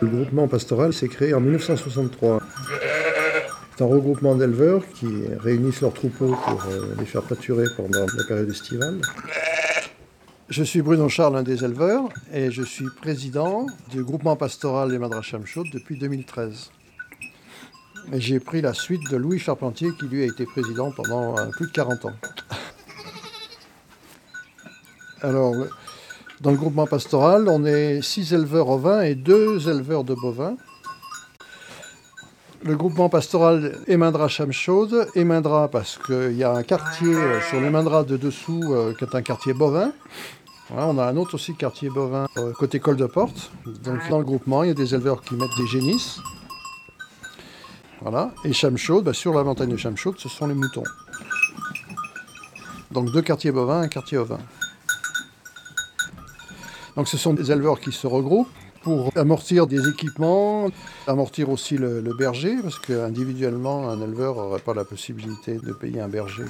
Le groupement pastoral s'est créé en 1963. C'est un regroupement d'éleveurs qui réunissent leurs troupeaux pour euh, les faire pâturer pendant la période estivale. Je suis Bruno Charles, un des éleveurs, et je suis président du groupement pastoral des Madras Chamchaudes depuis 2013. Et j'ai pris la suite de Louis Charpentier qui lui a été président pendant euh, plus de 40 ans. Alors, dans le groupement pastoral, on est six éleveurs ovins et deux éleveurs de bovins. Le groupement pastoral Emindra Chamchaude, Emindra parce qu'il y a un quartier euh, sur l'Emindra de dessous euh, qui est un quartier bovin. on a un autre aussi quartier bovin euh, côté col de porte. Donc dans le groupement, il y a des éleveurs qui mettent des génisses. Voilà. Et Chamchaude, bah, sur la montagne de Chamchaude, ce sont les moutons. Donc deux quartiers bovins, un quartier ovin. Donc ce sont des éleveurs qui se regroupent pour amortir des équipements, amortir aussi le, berger, parce qu'individuellement, un éleveur n'aurait pas la possibilité de payer un berger.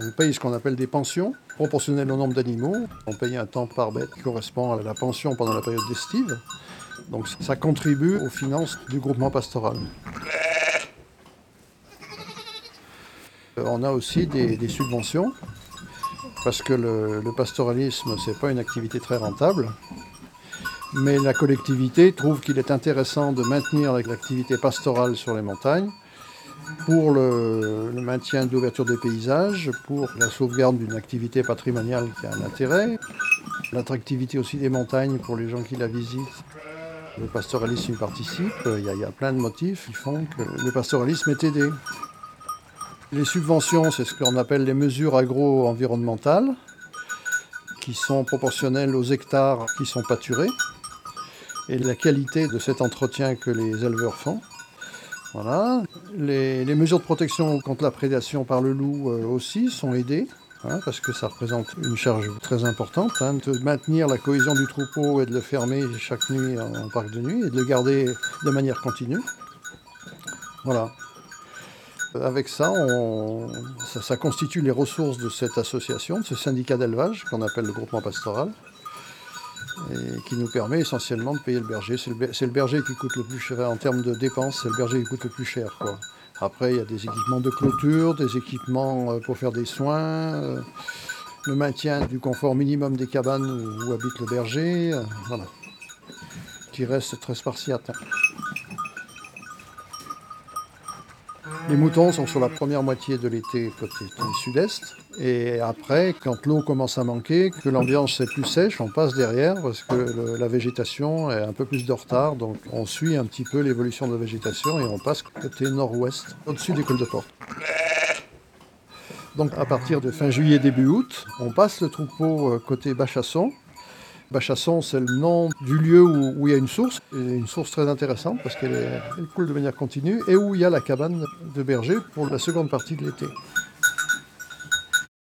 On paye ce qu'on appelle des pensions, proportionnelles au nombre d'animaux. On paye un temps par bête qui correspond à la pension pendant la période d'estive. Donc ça contribue aux finances du groupement pastoral. On a aussi des subventions parce que le, pastoralisme, ce n'est pas une activité très rentable. Mais la collectivité trouve qu'il est intéressant de maintenir l'activité pastorale sur les montagnes pour le, maintien de l'ouverture des paysages, pour la sauvegarde d'une activité patrimoniale qui a un intérêt, l'attractivité aussi des montagnes pour les gens qui la visitent. Le pastoralisme y participe, il y, a, il y a plein de motifs qui font que le pastoralisme est aidé. Les subventions, c'est ce qu'on appelle les mesures agro-environnementales, qui sont proportionnelles aux hectares qui sont pâturés et la qualité de cet entretien que les éleveurs font. Voilà. Les, mesures de protection contre la prédation par le loup euh, aussi sont aidées. Hein, parce que ça représente une charge très importante, hein, de maintenir la cohésion du troupeau et de le fermer chaque nuit en, en parc de nuit et de le garder de manière continue. Voilà. Avec ça, ça, constitue les ressources de cette association, de ce syndicat d'élevage qu'on appelle le groupement pastoral, et qui nous permet essentiellement de payer le berger. C'est le, berger qui coûte le plus cher en termes de dépenses, c'est le berger qui coûte le plus cher. Après, il y a des équipements de clôture, des équipements euh, pour faire des soins, euh, le maintien du confort minimum des cabanes où, habite le berger, euh, voilà, qui reste très spartiate. Les moutons sont sur la première moitié de l'été côté sud-est. Et après, quand l'eau commence à manquer, que l'ambiance est plus sèche, on passe derrière parce que la végétation est un peu plus de retard. Donc on suit un petit peu l'évolution de la végétation et on passe côté nord-ouest, au-dessus des cols de porte. Donc à partir de fin juillet, début août, on passe le troupeau euh, côté Bachasson Bachasson, c'est le nom du lieu où, il y a une source, une source très intéressante parce qu'elle coule de manière continue, et où il y a la cabane de berger pour la seconde partie de l'été.